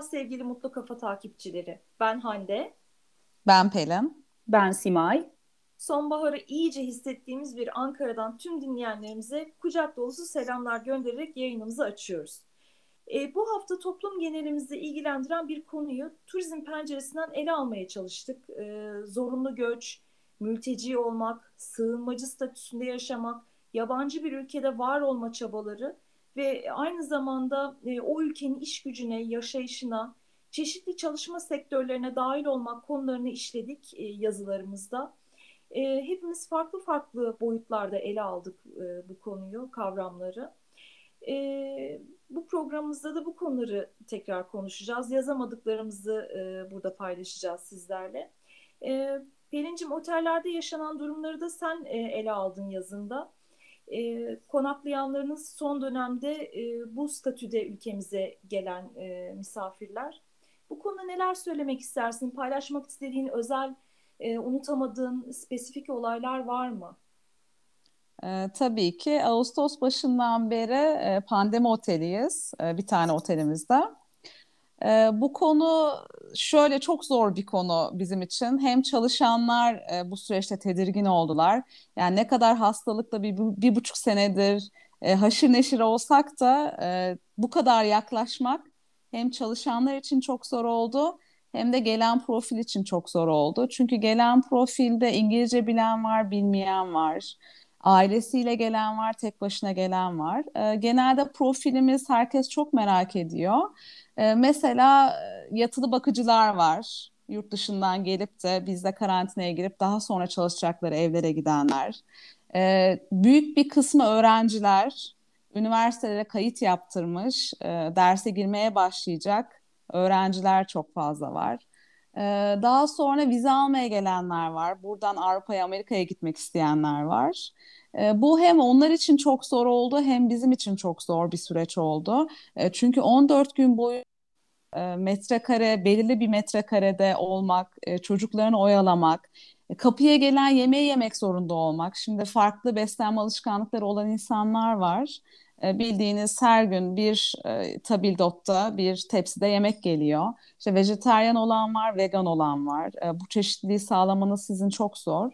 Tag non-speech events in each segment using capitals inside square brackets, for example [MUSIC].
Merhaba sevgili Mutlu Kafa takipçileri. Ben Hande. Ben Pelin. Ben Simay. Sonbaharı iyice hissettiğimiz bir Ankara'dan tüm dinleyenlerimize kucak dolusu selamlar göndererek yayınımızı açıyoruz. E, bu hafta toplum genelimizde ilgilendiren bir konuyu turizm penceresinden ele almaya çalıştık. E, zorunlu göç, mülteci olmak, sığınmacı statüsünde yaşamak, yabancı bir ülkede var olma çabaları ve aynı zamanda e, o ülkenin iş gücüne, yaşayışına, çeşitli çalışma sektörlerine dahil olmak konularını işledik e, yazılarımızda. E, hepimiz farklı farklı boyutlarda ele aldık e, bu konuyu, kavramları. E, bu programımızda da bu konuları tekrar konuşacağız. Yazamadıklarımızı e, burada paylaşacağız sizlerle. E, Pelin'cim otellerde yaşanan durumları da sen e, ele aldın yazında e, konaklayanlarınız son dönemde e, bu statüde ülkemize gelen e, misafirler. Bu konuda neler söylemek istersin? Paylaşmak istediğin özel, e, unutamadığın spesifik olaylar var mı? E, tabii ki Ağustos başından beri e, pandemi oteliyiz. E, bir tane otelimizde. E, bu konu şöyle çok zor bir konu bizim için. Hem çalışanlar e, bu süreçte tedirgin oldular. Yani ne kadar hastalıkla bir, bir buçuk senedir e, haşır neşir olsak da e, bu kadar yaklaşmak hem çalışanlar için çok zor oldu hem de gelen profil için çok zor oldu. Çünkü gelen profilde İngilizce bilen var, bilmeyen var. Ailesiyle gelen var, tek başına gelen var. E, genelde profilimiz herkes çok merak ediyor. E, mesela yatılı bakıcılar var. Yurt dışından gelip de bizde karantinaya girip daha sonra çalışacakları evlere gidenler. E, büyük bir kısmı öğrenciler üniversitelere kayıt yaptırmış, e, derse girmeye başlayacak öğrenciler çok fazla var. E, daha sonra vize almaya gelenler var. Buradan Avrupa'ya, Amerika'ya gitmek isteyenler var. E, bu hem onlar için çok zor oldu hem bizim için çok zor bir süreç oldu. E, çünkü 14 gün boyu e, metrekare, belirli bir metrekarede olmak, e, çocuklarını oyalamak, e, kapıya gelen yemeği yemek zorunda olmak. Şimdi farklı beslenme alışkanlıkları olan insanlar var. E, bildiğiniz her gün bir e, tabildotta bir tepside yemek geliyor. İşte vejetaryen olan var, vegan olan var. E, bu çeşitliliği sağlamanız sizin çok zor.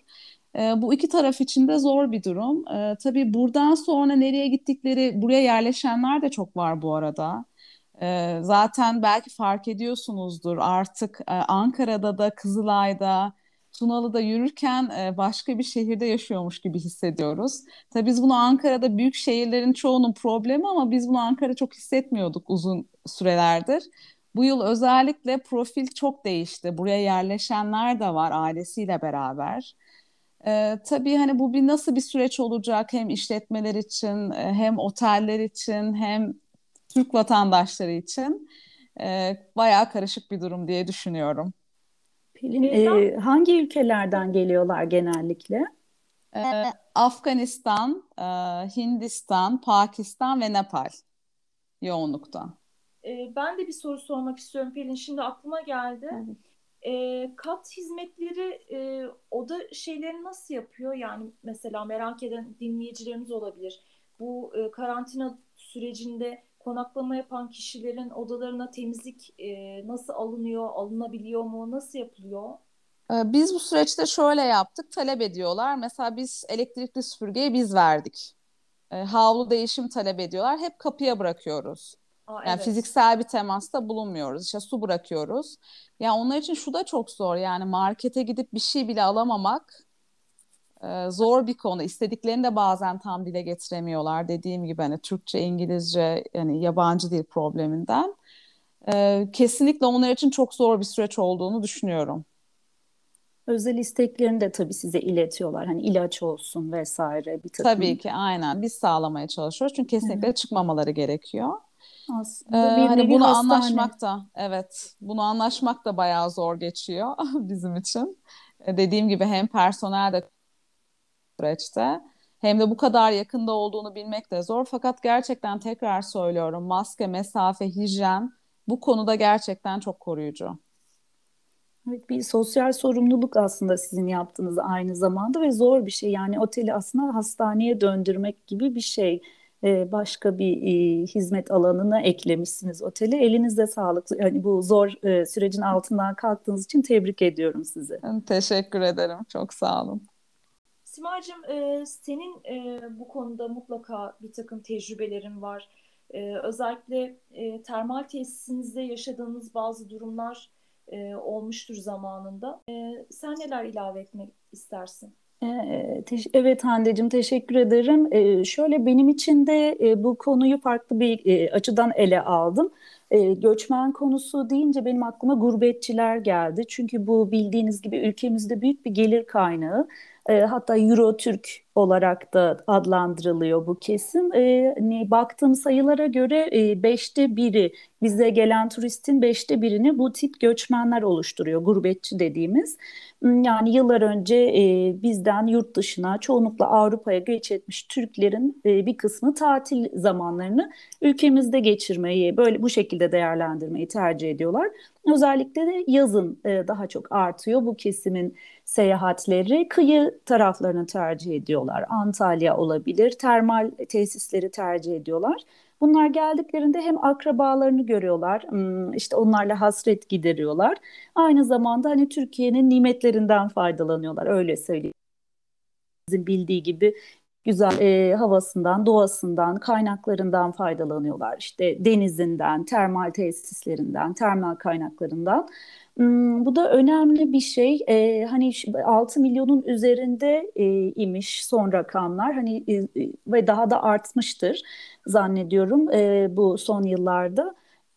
E, bu iki taraf için de zor bir durum. Tabii buradan sonra nereye gittikleri, buraya yerleşenler de çok var bu arada. Zaten belki fark ediyorsunuzdur artık Ankara'da da Kızılay'da Tunalı'da yürürken e, başka bir şehirde yaşıyormuş gibi hissediyoruz. Tabii biz bunu Ankara'da büyük şehirlerin çoğunun problemi ama biz bunu Ankara çok hissetmiyorduk uzun sürelerdir. Bu yıl özellikle profil çok değişti. Buraya yerleşenler de var ailesiyle beraber. Ee, tabii hani bu bir nasıl bir süreç olacak hem işletmeler için hem oteller için hem Türk vatandaşları için e, bayağı karışık bir durum diye düşünüyorum. Pelin, e, hangi ülkelerden geliyorlar genellikle? E, Afganistan, e, Hindistan, Pakistan ve Nepal yoğunlukta. E, ben de bir soru sormak istiyorum Pelin. Şimdi aklıma geldi. Evet. E, kat hizmetleri e, oda şeyleri nasıl yapıyor? Yani mesela merak eden dinleyicilerimiz olabilir. Bu e, karantina sürecinde konaklama yapan kişilerin odalarına temizlik e, nasıl alınıyor, alınabiliyor mu, nasıl yapılıyor? Ee, biz bu süreçte şöyle yaptık, talep ediyorlar. Mesela biz elektrikli süpürgeyi biz verdik. E, havlu değişim talep ediyorlar. Hep kapıya bırakıyoruz. Aa, yani evet. fiziksel bir temasta bulunmuyoruz. İşte su bırakıyoruz. Yani onlar için şu da çok zor. Yani markete gidip bir şey bile alamamak e, zor bir konu. İstediklerini de bazen tam dile getiremiyorlar. Dediğim gibi hani Türkçe, İngilizce yani yabancı dil probleminden. E, kesinlikle onlar için çok zor bir süreç olduğunu düşünüyorum. Özel isteklerini de tabii size iletiyorlar. Hani ilaç olsun vesaire bir takım. Tabii ki aynen. Biz sağlamaya çalışıyoruz. Çünkü kesinlikle Hı. çıkmamaları gerekiyor. Aslında ee, bir hani bunu hastane. anlaşmak da evet bunu anlaşmak da bayağı zor geçiyor [LAUGHS] bizim için. Ee, dediğim gibi hem personel de süreçte. Hem de bu kadar yakında olduğunu bilmek de zor. Fakat gerçekten tekrar söylüyorum maske, mesafe, hijyen bu konuda gerçekten çok koruyucu. Evet, bir sosyal sorumluluk aslında sizin yaptığınız aynı zamanda ve zor bir şey. Yani oteli aslında hastaneye döndürmek gibi bir şey. e, başka bir e, hizmet alanına eklemişsiniz oteli. Elinizde sağlık. Yani bu zor e, sürecin altından kalktığınız için tebrik ediyorum sizi. Teşekkür ederim. Çok sağ olun. Simay'cığım e, senin e, bu konuda mutlaka bir takım tecrübelerin var. E, özellikle e, termal tesisinizde yaşadığınız bazı durumlar e, olmuştur zamanında. E, sen neler ilave etmek istersin? Ee, evet Hande'cim teşekkür ederim. Ee, şöyle benim için de e, bu konuyu farklı bir e, açıdan ele aldım. E, göçmen konusu deyince benim aklıma gurbetçiler geldi. Çünkü bu bildiğiniz gibi ülkemizde büyük bir gelir kaynağı. E, hatta Euro Türk olarak da adlandırılıyor bu kesim. E, hani baktığım sayılara göre e, beşte biri bize gelen turistin beşte birini bu tip göçmenler oluşturuyor, gurbetçi dediğimiz. Hmm, yani yıllar önce e, bizden yurt dışına çoğunlukla Avrupa'ya göç etmiş Türklerin e, bir kısmı tatil zamanlarını ülkemizde geçirmeyi böyle bu şekilde değerlendirmeyi tercih ediyorlar. Özellikle de yazın e, daha çok artıyor bu kesimin seyahatleri. Kıyı taraflarını tercih ediyorlar. Antalya olabilir, termal tesisleri tercih ediyorlar. Bunlar geldiklerinde hem akrabalarını görüyorlar, hmm, işte onlarla hasret gideriyorlar. Aynı zamanda hani Türkiye'nin nimetlerinden faydalanıyorlar, öyle söyleyeyim. Bizim bildiği gibi güzel e, havasından, doğasından, kaynaklarından faydalanıyorlar. İşte denizinden, termal tesislerinden, termal kaynaklarından. Hmm, bu da önemli bir şey. E, hani 6 milyonun üzerinde e, imiş son rakamlar. Hani e, e, ve daha da artmıştır zannediyorum e, bu son yıllarda.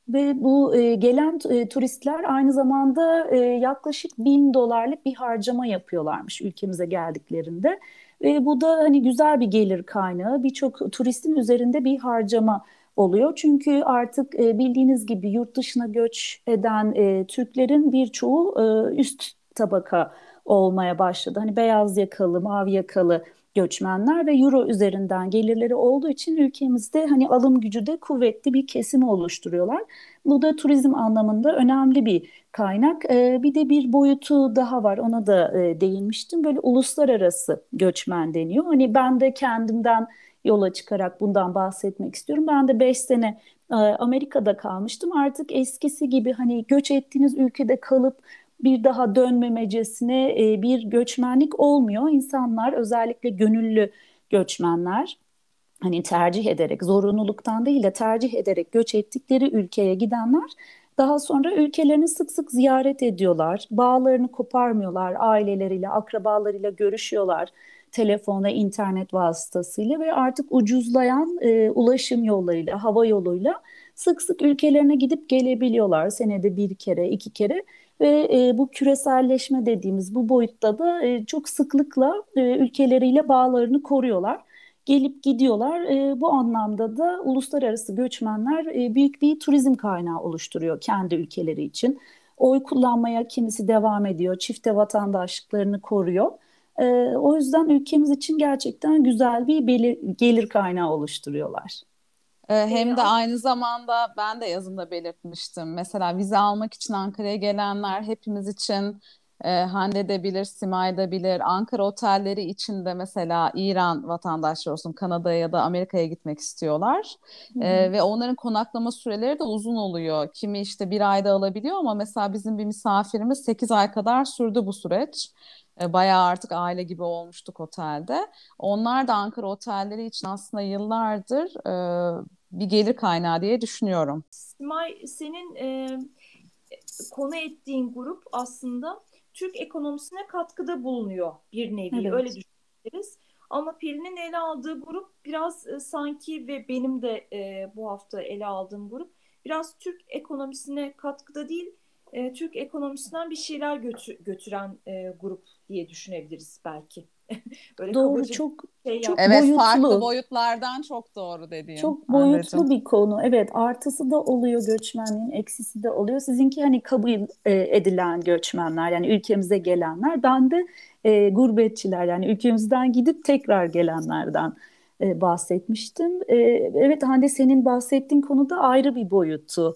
Ve bu e, gelen e, turistler aynı zamanda e, yaklaşık bin dolarlık bir harcama yapıyorlarmış ülkemize geldiklerinde. Ve bu da hani güzel bir gelir kaynağı. Birçok turistin üzerinde bir harcama oluyor. Çünkü artık e, bildiğiniz gibi yurt dışına göç eden e, Türklerin birçoğu e, üst tabaka olmaya başladı. Hani beyaz yakalı, mavi yakalı göçmenler ve euro üzerinden gelirleri olduğu için ülkemizde hani alım gücü de kuvvetli bir kesimi oluşturuyorlar. Bu da turizm anlamında önemli bir kaynak. Ee, bir de bir boyutu daha var ona da e, değinmiştim. Böyle uluslararası göçmen deniyor. Hani ben de kendimden yola çıkarak bundan bahsetmek istiyorum. Ben de 5 sene e, Amerika'da kalmıştım. Artık eskisi gibi hani göç ettiğiniz ülkede kalıp bir daha dönmemecesine e, bir göçmenlik olmuyor. İnsanlar özellikle gönüllü göçmenler hani tercih ederek zorunluluktan değil de tercih ederek göç ettikleri ülkeye gidenler daha sonra ülkelerini sık sık ziyaret ediyorlar. Bağlarını koparmıyorlar. Aileleriyle, akrabalarıyla görüşüyorlar. Telefona, internet vasıtasıyla ve artık ucuzlayan e, ulaşım yollarıyla, hava yoluyla sık sık ülkelerine gidip gelebiliyorlar. Senede bir kere, iki kere ve e, bu küreselleşme dediğimiz bu boyutta da e, çok sıklıkla e, ülkeleriyle bağlarını koruyorlar. Gelip gidiyorlar. E, bu anlamda da uluslararası göçmenler e, büyük bir turizm kaynağı oluşturuyor kendi ülkeleri için. Oy kullanmaya kimisi devam ediyor, çifte vatandaşlıklarını koruyor. E, o yüzden ülkemiz için gerçekten güzel bir gelir kaynağı oluşturuyorlar. Ee, hem de aynı zamanda ben de yazımda belirtmiştim. Mesela vize almak için Ankara'ya gelenler hepimiz için e, Hande de bilir, Simay da bilir. Ankara otelleri için de mesela İran vatandaşları olsun Kanada'ya ya da Amerika'ya gitmek istiyorlar. E, ve onların konaklama süreleri de uzun oluyor. Kimi işte bir ayda alabiliyor ama mesela bizim bir misafirimiz 8 ay kadar sürdü bu süreç. E, bayağı artık aile gibi olmuştuk otelde. Onlar da Ankara otelleri için aslında yıllardır e, bir gelir kaynağı diye düşünüyorum. Simay senin e, konu ettiğin grup aslında Türk ekonomisine katkıda bulunuyor bir nevi evet. öyle düşünebiliriz. Ama Pelin'in ele aldığı grup biraz e, sanki ve benim de e, bu hafta ele aldığım grup biraz Türk ekonomisine katkıda değil e, Türk ekonomisinden bir şeyler götür, götüren e, grup diye düşünebiliriz belki. [LAUGHS] Böyle doğru çok şey çok evet, boyutlu. farklı boyutlardan çok doğru dediğin. Çok boyutlu Anneciğim. bir konu. Evet artısı da oluyor göçmenliğin, eksisi de oluyor. Sizinki hani kabul e, edilen göçmenler yani ülkemize gelenler. Ben de e, gurbetçiler yani ülkemizden gidip tekrar gelenlerden e, bahsetmiştim. E, evet Hande senin bahsettiğin konuda ayrı bir boyutu.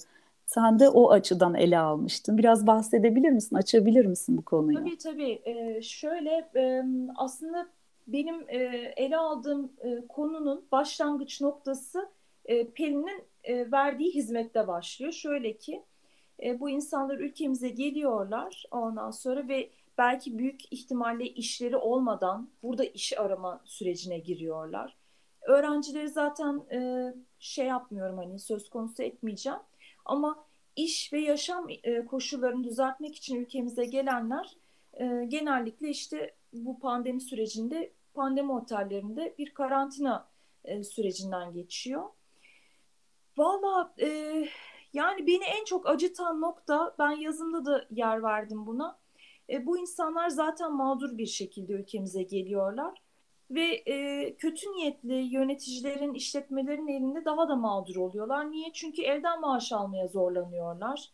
Sen de o açıdan ele almıştın. Biraz bahsedebilir misin, açabilir misin bu konuyu? Tabii tabii. Ee, şöyle e, aslında benim e, ele aldığım e, konunun başlangıç noktası e, Pelin'in e, verdiği hizmette başlıyor. Şöyle ki e, bu insanlar ülkemize geliyorlar ondan sonra ve belki büyük ihtimalle işleri olmadan burada iş arama sürecine giriyorlar. Öğrencileri zaten e, şey yapmıyorum hani söz konusu etmeyeceğim ama iş ve yaşam e, koşullarını düzeltmek için ülkemize gelenler e, genellikle işte bu pandemi sürecinde pandemi otellerinde bir karantina e, sürecinden geçiyor. Valla e, yani beni en çok acıtan nokta ben yazımda da yer verdim buna. E, bu insanlar zaten mağdur bir şekilde ülkemize geliyorlar ve e, kötü niyetli yöneticilerin, işletmelerin elinde daha da mağdur oluyorlar. Niye? Çünkü elden maaş almaya zorlanıyorlar.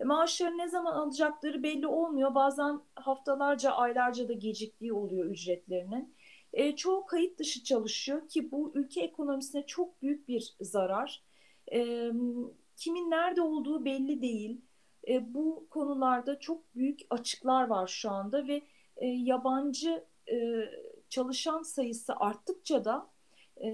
E, maaşları ne zaman alacakları belli olmuyor. Bazen haftalarca, aylarca da geciktiği oluyor ücretlerinin. E, çoğu kayıt dışı çalışıyor ki bu ülke ekonomisine çok büyük bir zarar. E, kimin nerede olduğu belli değil. E, bu konularda çok büyük açıklar var şu anda ve e, yabancı e, çalışan sayısı arttıkça da e,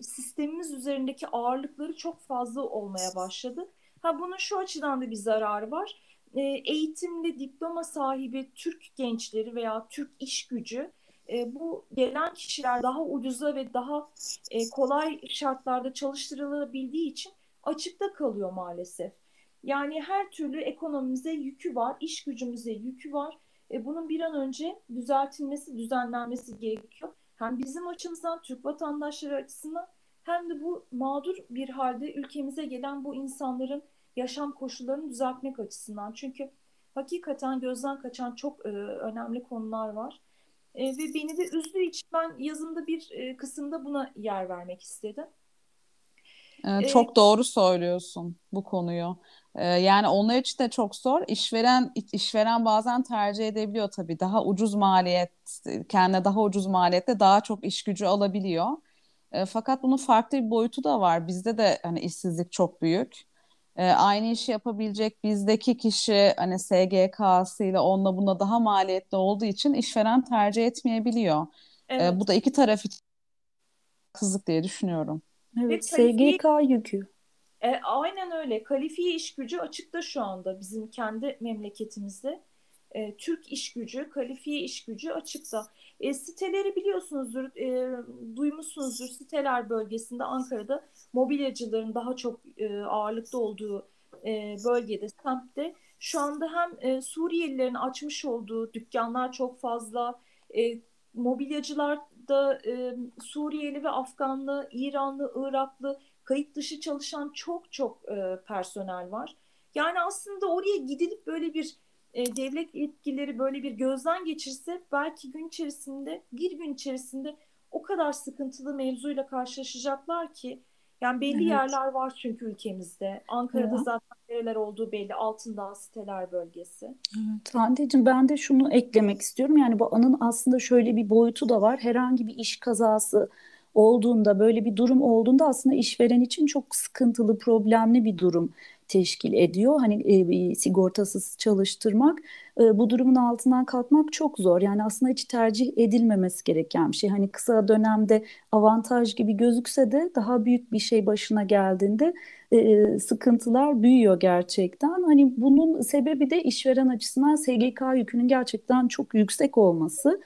sistemimiz üzerindeki ağırlıkları çok fazla olmaya başladı. Ha bunun şu açıdan da bir zararı var. E, eğitimli diploma sahibi Türk gençleri veya Türk iş gücü e, bu gelen kişiler daha ucuza ve daha e, kolay şartlarda çalıştırılabildiği için açıkta kalıyor maalesef. Yani her türlü ekonomimize yükü var, iş gücümüze yükü var. E, bunun bir an önce düzeltilmesi, düzenlenmesi gerekiyor. Hem bizim açımızdan, Türk vatandaşları açısından hem de bu mağdur bir halde ülkemize gelen bu insanların yaşam koşullarını düzeltmek açısından. Çünkü hakikaten gözden kaçan çok e, önemli konular var. E, ve beni de üzdüğü için ben yazımda bir e, kısımda buna yer vermek istedim. Ee, çok doğru söylüyorsun bu konuyu. Ee, yani onlar için de çok zor. İşveren işveren bazen tercih edebiliyor tabii. Daha ucuz maliyet, kendine daha ucuz maliyette daha çok iş gücü alabiliyor. Ee, fakat bunun farklı bir boyutu da var. Bizde de hani işsizlik çok büyük. aynı işi yapabilecek bizdeki kişi hani SGK'sıyla onunla buna daha maliyetli olduğu için işveren tercih etmeyebiliyor. Evet. bu da iki taraf için kızlık diye düşünüyorum. Evet, SGK yükü. E, aynen öyle. Kalifiye iş gücü açıkta şu anda bizim kendi memleketimizde. E, Türk iş gücü, kalifiye iş gücü açıkta. E, siteleri biliyorsunuzdur, e, duymuşsunuzdur. Siteler bölgesinde Ankara'da mobilyacıların daha çok e, ağırlıkta olduğu e, bölgede, semtte şu anda hem e, Suriyelilerin açmış olduğu dükkanlar çok fazla, e, mobilyacılar da e, Suriyeli ve Afganlı, İranlı, Iraklı kayıt dışı çalışan çok çok e, personel var. Yani aslında oraya gidilip böyle bir e, devlet etkileri böyle bir gözden geçirse belki gün içerisinde bir gün içerisinde o kadar sıkıntılı mevzuyla karşılaşacaklar ki yani belli evet. yerler var çünkü ülkemizde. Ankara'da evet. zaten nereler olduğu belli. Altındağ siteler bölgesi. Evet. Hande'cim ben de şunu eklemek istiyorum. Yani bu anın aslında şöyle bir boyutu da var. Herhangi bir iş kazası olduğunda böyle bir durum olduğunda aslında işveren için çok sıkıntılı, problemli bir durum teşkil ediyor. Hani e, sigortasız çalıştırmak e, bu durumun altından kalkmak çok zor. Yani aslında hiç tercih edilmemesi gereken bir şey. Hani kısa dönemde avantaj gibi gözükse de daha büyük bir şey başına geldiğinde e, sıkıntılar büyüyor gerçekten. Hani bunun sebebi de işveren açısından SGK yükünün gerçekten çok yüksek olması.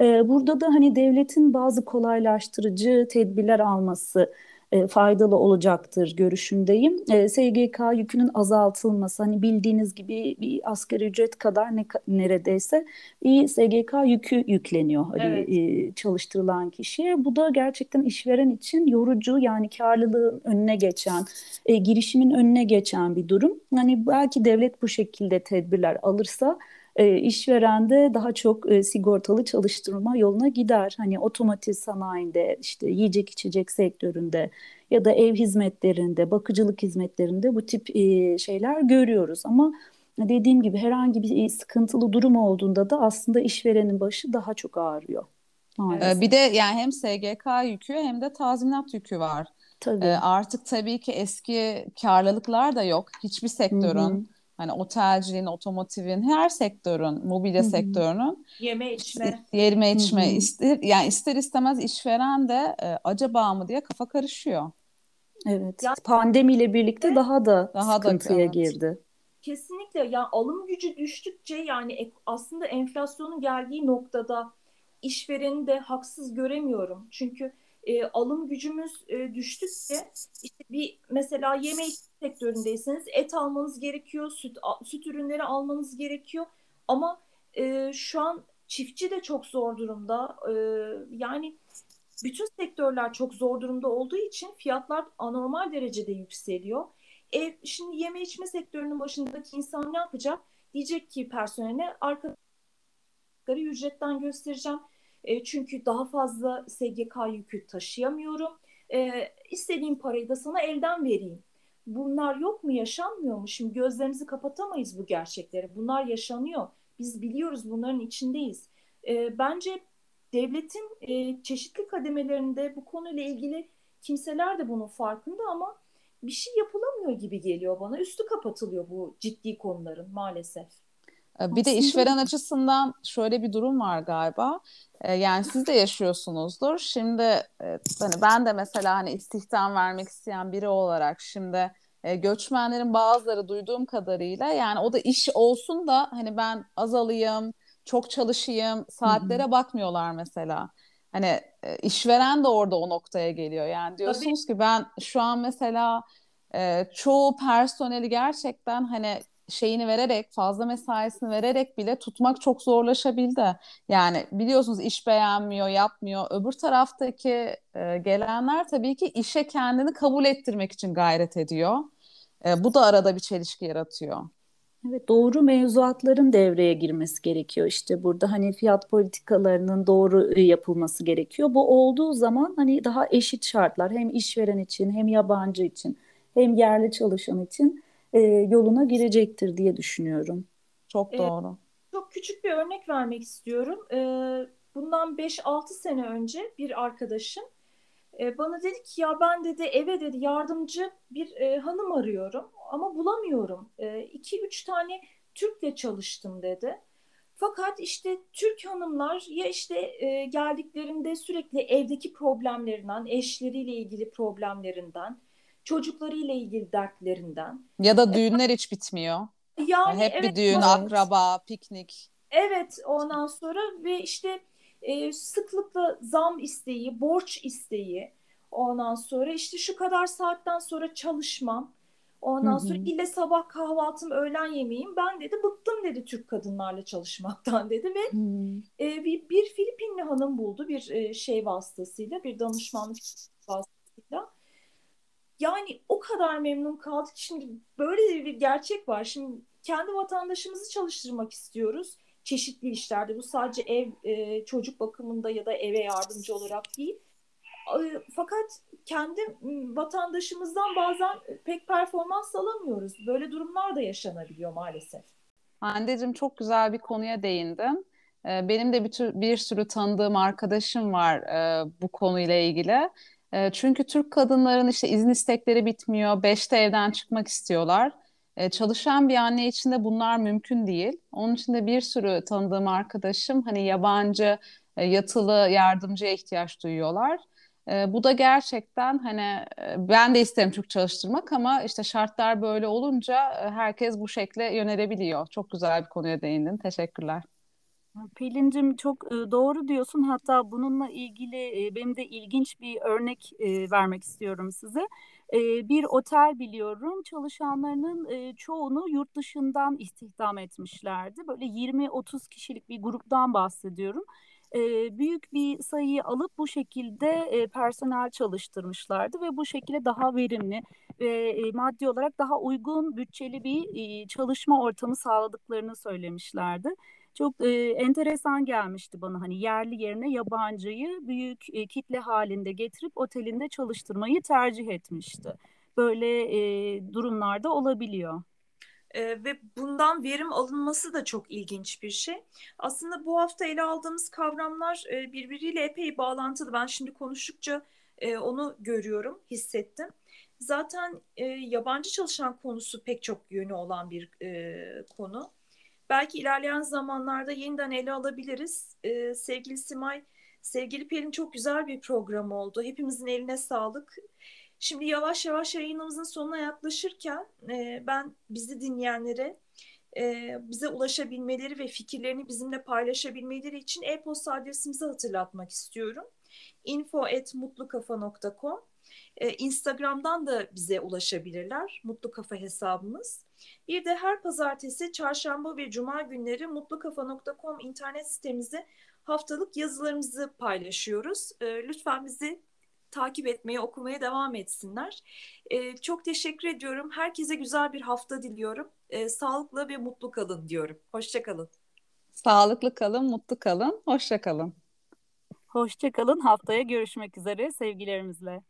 E, burada da hani devletin bazı kolaylaştırıcı tedbirler alması e, faydalı olacaktır görüşündeyim. E, SGK yükünün azaltılması hani bildiğiniz gibi bir asgari ücret kadar ne, neredeyse bir SGK yükü yükleniyor hani, e, çalıştırılan kişiye. Bu da gerçekten işveren için yorucu yani karlılığın önüne geçen, e, girişimin önüne geçen bir durum. Hani belki devlet bu şekilde tedbirler alırsa e, işveren de daha çok e, sigortalı çalıştırma yoluna gider. Hani otomotiv sanayinde, işte yiyecek içecek sektöründe ya da ev hizmetlerinde, bakıcılık hizmetlerinde bu tip e, şeyler görüyoruz. Ama dediğim gibi herhangi bir sıkıntılı durum olduğunda da aslında işverenin başı daha çok ağrıyor. Maalesef. Bir de yani hem SGK yükü hem de tazminat yükü var. Tabii. Artık tabii ki eski karlılıklar da yok. Hiçbir sektörün. Hı hı Hani otelciliğin, otomotivin, her sektörün, mobilya Hı-hı. sektörünün yeme içme, yeme içme ister yani ister istemez işveren de e, acaba mı diye kafa karışıyor. Evet. Ya, Pandemiyle birlikte daha da daha sıkıntıya da, evet. girdi. Kesinlikle. Yani alım gücü düştükçe yani aslında enflasyonun geldiği noktada işvereni de haksız göremiyorum. Çünkü e, alım gücümüz e, düştükçe işte bir mesela yemek sektöründeyseniz et almanız gerekiyor, süt süt ürünleri almanız gerekiyor. Ama e, şu an çiftçi de çok zor durumda. E, yani bütün sektörler çok zor durumda olduğu için fiyatlar anormal derecede yükseliyor. E, şimdi yeme içme sektörünün başındaki insan ne yapacak? Diyecek ki personeline arka ücretten göstereceğim. E, çünkü daha fazla SGK yükü taşıyamıyorum. E, istediğim parayı da sana elden vereyim. Bunlar yok mu yaşanmıyor mu? Şimdi gözlerimizi kapatamayız bu gerçekleri. Bunlar yaşanıyor. Biz biliyoruz bunların içindeyiz. E, bence devletin e, çeşitli kademelerinde bu konuyla ilgili kimseler de bunun farkında ama bir şey yapılamıyor gibi geliyor bana. Üstü kapatılıyor bu ciddi konuların maalesef. Ee, bir de işveren açısından şöyle bir durum var galiba. Ee, yani siz de yaşıyorsunuzdur. Şimdi e, hani ben de mesela hani istihdam vermek isteyen biri olarak şimdi e, göçmenlerin bazıları duyduğum kadarıyla yani o da iş olsun da hani ben az alayım, çok çalışayım, saatlere Hı-hı. bakmıyorlar mesela. Hani e, işveren de orada o noktaya geliyor. Yani diyorsunuz Tabii. ki ben şu an mesela çoğu personeli gerçekten hani şeyini vererek fazla mesaisini vererek bile tutmak çok zorlaşabildi. Yani biliyorsunuz iş beğenmiyor, yapmıyor. Öbür taraftaki e, gelenler tabii ki işe kendini kabul ettirmek için gayret ediyor. E, bu da arada bir çelişki yaratıyor. Evet doğru mevzuatların devreye girmesi gerekiyor. İşte burada hani fiyat politikalarının doğru e, yapılması gerekiyor. Bu olduğu zaman hani daha eşit şartlar hem işveren için hem yabancı için hem yerli çalışan için e, yoluna girecektir diye düşünüyorum. Çok doğru. Ee, çok küçük bir örnek vermek istiyorum. Ee, bundan 5-6 sene önce bir arkadaşım e, bana dedi ki ya ben dedi eve dedi yardımcı bir e, hanım arıyorum ama bulamıyorum. 2-3 e, tane Türk'le çalıştım dedi. Fakat işte Türk hanımlar ya işte e, geldiklerinde sürekli evdeki problemlerinden, eşleriyle ilgili problemlerinden, çocuklarıyla ilgili dertlerinden. Ya da düğünler hiç bitmiyor. Yani hep evet, bir düğün, evet. akraba, piknik. Evet, ondan sonra ve işte e, sıklıkla zam isteği, borç isteği. Ondan sonra işte şu kadar saatten sonra çalışmam. Ondan Hı-hı. sonra ille sabah kahvaltım, öğlen yemeğim. Ben dedi bıktım dedi Türk kadınlarla çalışmaktan [LAUGHS] dedi ve e, bir, bir Filipinli hanım buldu bir e, şey vasıtasıyla, bir danışmanlık vasıtasıyla. Yani o kadar memnun kaldık. Şimdi böyle bir gerçek var. Şimdi kendi vatandaşımızı çalıştırmak istiyoruz. Çeşitli işlerde. Bu sadece ev e, çocuk bakımında ya da eve yardımcı olarak değil. E, fakat kendi vatandaşımızdan bazen pek performans alamıyoruz. Böyle durumlar da yaşanabiliyor maalesef. Hande'cim çok güzel bir konuya değindin. E, benim de bir, tür, bir sürü tanıdığım arkadaşım var e, bu konuyla ilgili. E, çünkü Türk kadınların işte izin istekleri bitmiyor. Beşte evden çıkmak istiyorlar. E, çalışan bir anne için de bunlar mümkün değil. Onun için de bir sürü tanıdığım arkadaşım hani yabancı e, yatılı yardımcıya ihtiyaç duyuyorlar. E, bu da gerçekten hani e, ben de isterim Türk çalıştırmak ama işte şartlar böyle olunca e, herkes bu şekle yönelebiliyor. Çok güzel bir konuya değindin. Teşekkürler. Pelin'cim çok doğru diyorsun. Hatta bununla ilgili benim de ilginç bir örnek vermek istiyorum size. Bir otel biliyorum çalışanlarının çoğunu yurt dışından istihdam etmişlerdi. Böyle 20-30 kişilik bir gruptan bahsediyorum. Büyük bir sayıyı alıp bu şekilde personel çalıştırmışlardı ve bu şekilde daha verimli ve maddi olarak daha uygun bütçeli bir çalışma ortamı sağladıklarını söylemişlerdi çok e, enteresan gelmişti bana hani yerli yerine yabancıyı büyük e, kitle halinde getirip otelinde çalıştırmayı tercih etmişti. Böyle e, durumlarda olabiliyor. Ee, ve bundan verim alınması da çok ilginç bir şey. Aslında bu hafta ele aldığımız kavramlar e, birbiriyle epey bağlantılı. Ben şimdi konuştukça e, onu görüyorum, hissettim. Zaten e, yabancı çalışan konusu pek çok yönü olan bir e, konu. Belki ilerleyen zamanlarda yeniden ele alabiliriz. E, sevgili Simay, sevgili Pelin çok güzel bir program oldu. Hepimizin eline sağlık. Şimdi yavaş yavaş yayınımızın sonuna yaklaşırken e, ben bizi dinleyenlere e, bize ulaşabilmeleri ve fikirlerini bizimle paylaşabilmeleri için e-posta adresimizi hatırlatmak istiyorum. info.mutlukafa.com e, Instagram'dan da bize ulaşabilirler. Mutlu Kafa hesabımız. Bir de her pazartesi, çarşamba ve cuma günleri mutlukafa.com internet sitemizde haftalık yazılarımızı paylaşıyoruz. E, lütfen bizi takip etmeye, okumaya devam etsinler. E, çok teşekkür ediyorum. Herkese güzel bir hafta diliyorum. E, sağlıklı ve mutlu kalın diyorum. Hoşçakalın. Sağlıklı kalın, mutlu kalın. Hoşçakalın. Hoşçakalın. Haftaya görüşmek üzere sevgilerimizle.